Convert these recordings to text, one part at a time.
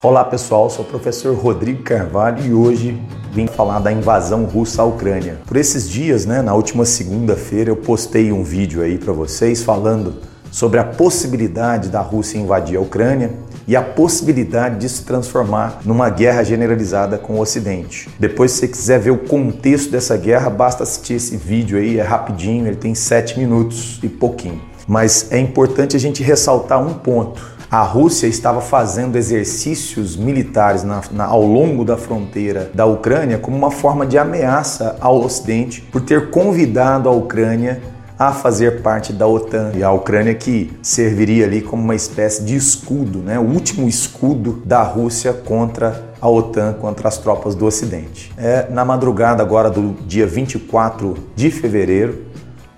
Olá pessoal, sou o professor Rodrigo Carvalho e hoje vim falar da invasão russa à Ucrânia. Por esses dias, né, na última segunda-feira, eu postei um vídeo aí para vocês falando sobre a possibilidade da Rússia invadir a Ucrânia e a possibilidade de se transformar numa guerra generalizada com o Ocidente. Depois, se você quiser ver o contexto dessa guerra, basta assistir esse vídeo aí, é rapidinho, ele tem sete minutos e pouquinho. Mas é importante a gente ressaltar um ponto a Rússia estava fazendo exercícios militares na, na, ao longo da fronteira da Ucrânia como uma forma de ameaça ao Ocidente por ter convidado a Ucrânia a fazer parte da OTAN. E a Ucrânia que serviria ali como uma espécie de escudo, né? o último escudo da Rússia contra a OTAN, contra as tropas do Ocidente. É, na madrugada agora do dia 24 de fevereiro,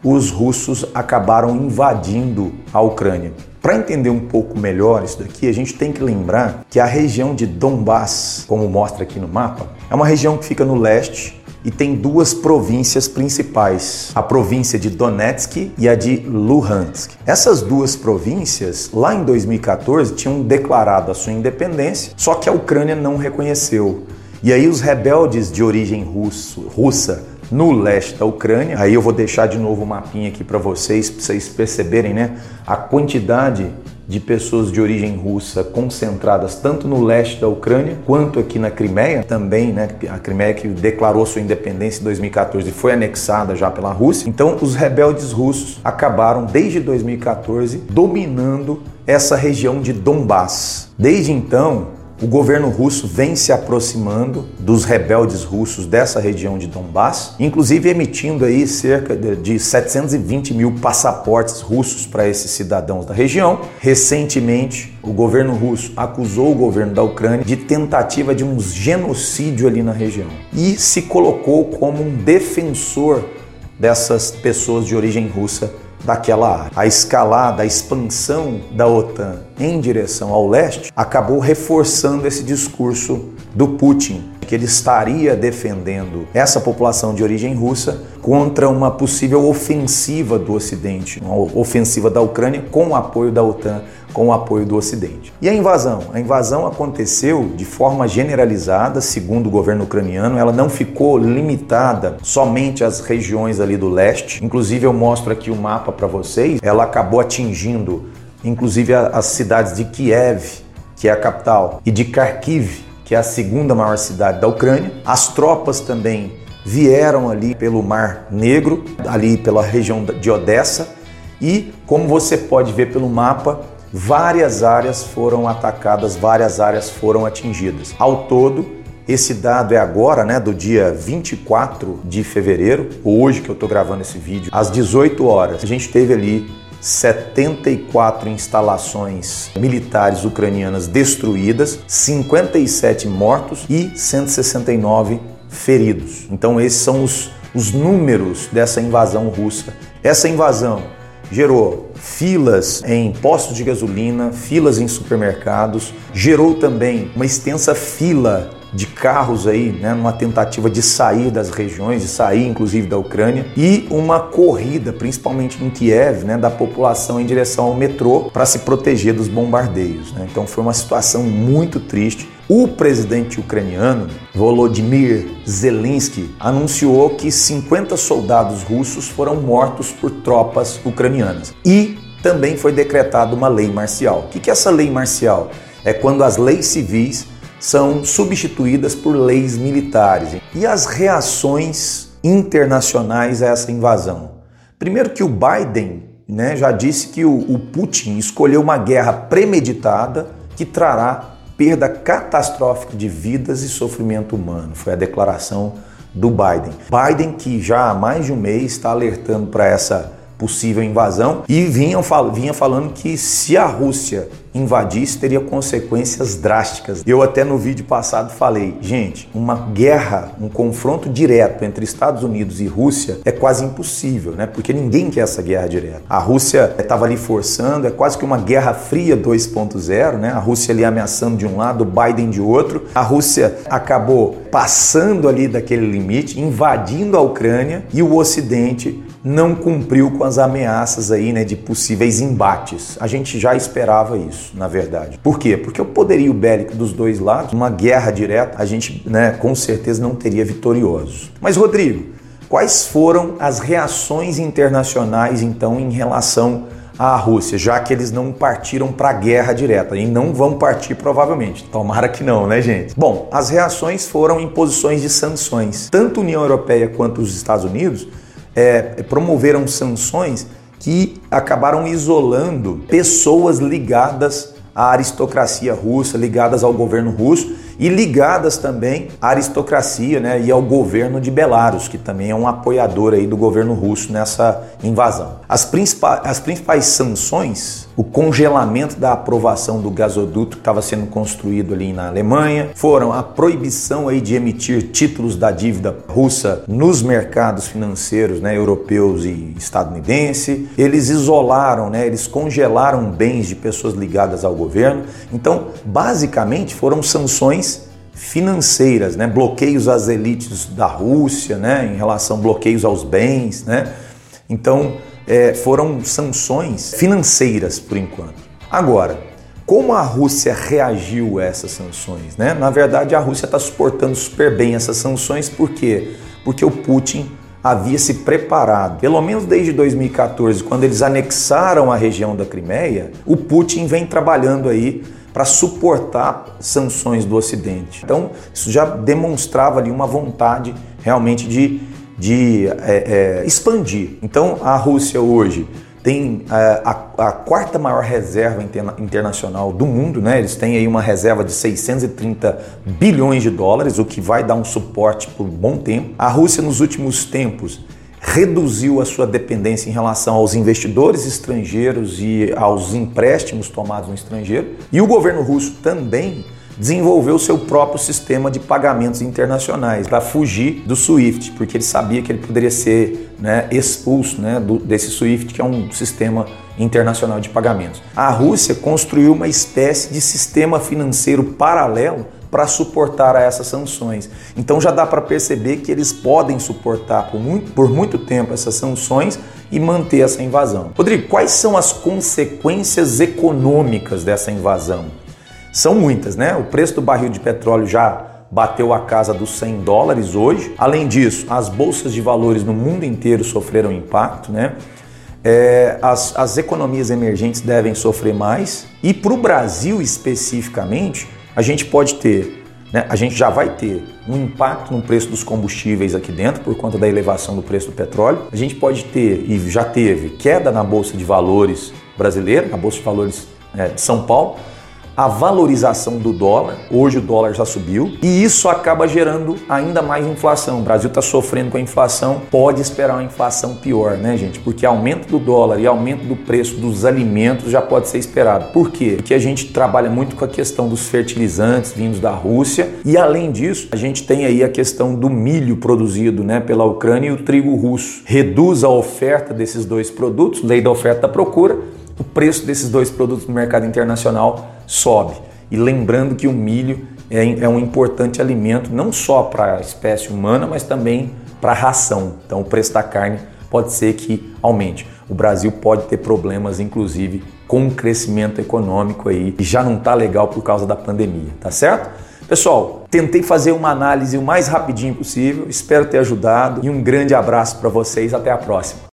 os russos acabaram invadindo a Ucrânia. Para entender um pouco melhor isso daqui, a gente tem que lembrar que a região de Donbass, como mostra aqui no mapa, é uma região que fica no leste e tem duas províncias principais, a província de Donetsk e a de Luhansk. Essas duas províncias, lá em 2014, tinham declarado a sua independência, só que a Ucrânia não reconheceu. E aí os rebeldes de origem russo, russa no leste da Ucrânia. Aí eu vou deixar de novo o mapinha aqui para vocês, para vocês perceberem, né, a quantidade de pessoas de origem russa concentradas tanto no leste da Ucrânia quanto aqui na Crimeia, também, né, a Crimeia que declarou sua independência em 2014 e foi anexada já pela Rússia. Então, os rebeldes russos acabaram desde 2014 dominando essa região de Donbass. Desde então, o governo russo vem se aproximando dos rebeldes russos dessa região de Donbass, inclusive emitindo aí cerca de 720 mil passaportes russos para esses cidadãos da região. Recentemente, o governo russo acusou o governo da Ucrânia de tentativa de um genocídio ali na região e se colocou como um defensor dessas pessoas de origem russa daquela área. A escalada, a expansão da OTAN em direção ao leste acabou reforçando esse discurso do Putin, que ele estaria defendendo essa população de origem russa contra uma possível ofensiva do Ocidente, uma ofensiva da Ucrânia com o apoio da OTAN, com o apoio do Ocidente. E a invasão? A invasão aconteceu de forma generalizada, segundo o governo ucraniano, ela não ficou limitada somente às regiões ali do leste. Inclusive eu mostro aqui o mapa para vocês, ela acabou atingindo inclusive as cidades de Kiev, que é a capital, e de Kharkiv, que é a segunda maior cidade da Ucrânia. As tropas também vieram ali pelo Mar Negro, ali pela região de Odessa, e como você pode ver pelo mapa, várias áreas foram atacadas, várias áreas foram atingidas. Ao todo, esse dado é agora, né, do dia 24 de fevereiro, hoje que eu estou gravando esse vídeo, às 18 horas. A gente teve ali 74 instalações militares ucranianas destruídas, 57 mortos e 169 feridos. Então, esses são os, os números dessa invasão russa. Essa invasão gerou filas em postos de gasolina, filas em supermercados, gerou também uma extensa fila de carros aí, né, numa tentativa de sair das regiões, de sair inclusive da Ucrânia, e uma corrida, principalmente em Kiev, né, da população em direção ao metrô para se proteger dos bombardeios. Né? Então foi uma situação muito triste. O presidente ucraniano, Volodymyr Zelensky, anunciou que 50 soldados russos foram mortos por tropas ucranianas. E também foi decretada uma lei marcial. O que é essa lei marcial? É quando as leis civis são substituídas por leis militares. E as reações internacionais a essa invasão? Primeiro que o Biden né, já disse que o, o Putin escolheu uma guerra premeditada que trará perda catastrófica de vidas e sofrimento humano. Foi a declaração do Biden. Biden que já há mais de um mês está alertando para essa possível invasão e vinha, vinha falando que se a Rússia invadisse teria consequências drásticas. Eu até no vídeo passado falei, gente, uma guerra, um confronto direto entre Estados Unidos e Rússia é quase impossível, né? Porque ninguém quer essa guerra direta. A Rússia estava ali forçando, é quase que uma guerra fria 2.0, né? A Rússia ali ameaçando de um lado, Biden de outro. A Rússia acabou passando ali daquele limite, invadindo a Ucrânia e o Ocidente não cumpriu com as ameaças aí, né, de possíveis embates. A gente já esperava isso, na verdade. Por quê? Porque o poderio bélico dos dois lados, uma guerra direta, a gente, né, com certeza não teria vitoriosos. Mas Rodrigo, quais foram as reações internacionais então em relação à Rússia, já que eles não partiram para a guerra direta e não vão partir provavelmente. Tomara que não, né, gente? Bom, as reações foram imposições de sanções. Tanto a União Europeia quanto os Estados Unidos é, promoveram sanções que acabaram isolando pessoas ligadas à aristocracia russa, ligadas ao governo russo e ligadas também à aristocracia né, e ao governo de Belarus, que também é um apoiador aí do governo russo nessa invasão. As, principais, as principais sanções o congelamento da aprovação do gasoduto que estava sendo construído ali na Alemanha, foram a proibição aí de emitir títulos da dívida russa nos mercados financeiros né, europeus e estadunidense. Eles isolaram, né, eles congelaram bens de pessoas ligadas ao governo. Então, basicamente, foram sanções financeiras, né, bloqueios às elites da Rússia, né, em relação a bloqueios aos bens, né. Então, é, foram sanções financeiras por enquanto. Agora, como a Rússia reagiu a essas sanções? Né? Na verdade, a Rússia está suportando super bem essas sanções, por quê? Porque o Putin havia se preparado. Pelo menos desde 2014, quando eles anexaram a região da Crimeia, o Putin vem trabalhando aí para suportar sanções do Ocidente. Então, isso já demonstrava ali uma vontade realmente de de é, é, expandir. Então, a Rússia hoje tem é, a, a, quarta maior reserva interna, internacional do mundo, né? Eles têm aí uma reserva de 630 bilhões de dólares, o que vai dar um suporte por um bom tempo. A Rússia, nos últimos tempos, reduziu a sua dependência em relação aos investidores estrangeiros e aos empréstimos tomados no estrangeiro. E o governo russo também desenvolveu seu próprio sistema de pagamentos internacionais para fugir do SWIFT, porque ele sabia que ele poderia ser né, expulso né, do, desse SWIFT, que é um sistema internacional de pagamentos. A Rússia construiu uma espécie de sistema financeiro paralelo para suportar a essas sanções. Então já dá para perceber que eles podem suportar por muito, por muito tempo essas sanções e manter essa invasão. Rodrigo, quais são as consequências econômicas dessa invasão? São muitas, né? O preço do barril de petróleo já bateu a casa dos 100 dólares hoje. Além disso, as bolsas de valores no mundo inteiro sofreram impacto, né? É, as, as economias emergentes devem sofrer mais. E para o Brasil especificamente, a gente pode ter, né, a gente já vai ter um impacto no preço dos combustíveis aqui dentro por conta da elevação do preço do petróleo. A gente pode ter, e já teve, queda na Bolsa de Valores brasileira, na Bolsa de Valores é, de São Paulo a valorização do dólar. Hoje o dólar já subiu e isso acaba gerando ainda mais inflação. O Brasil está sofrendo com a inflação, pode esperar uma inflação pior, né, gente? Porque aumento do dólar e aumento do preço dos alimentos já pode ser esperado. Por quê? Porque a gente trabalha muito com a questão dos fertilizantes vindos da Rússia e além disso, a gente tem aí a questão do milho produzido, né, pela Ucrânia e o trigo russo. Reduz a oferta desses dois produtos, lei da oferta da procura o preço desses dois produtos no mercado internacional sobe. E lembrando que o milho é, é um importante alimento não só para a espécie humana, mas também para a ração. Então o preço da carne pode ser que aumente. O Brasil pode ter problemas, inclusive, com o crescimento econômico aí, e já não está legal por causa da pandemia, tá certo? Pessoal, tentei fazer uma análise o mais rapidinho possível, espero ter ajudado e um grande abraço para vocês, até a próxima.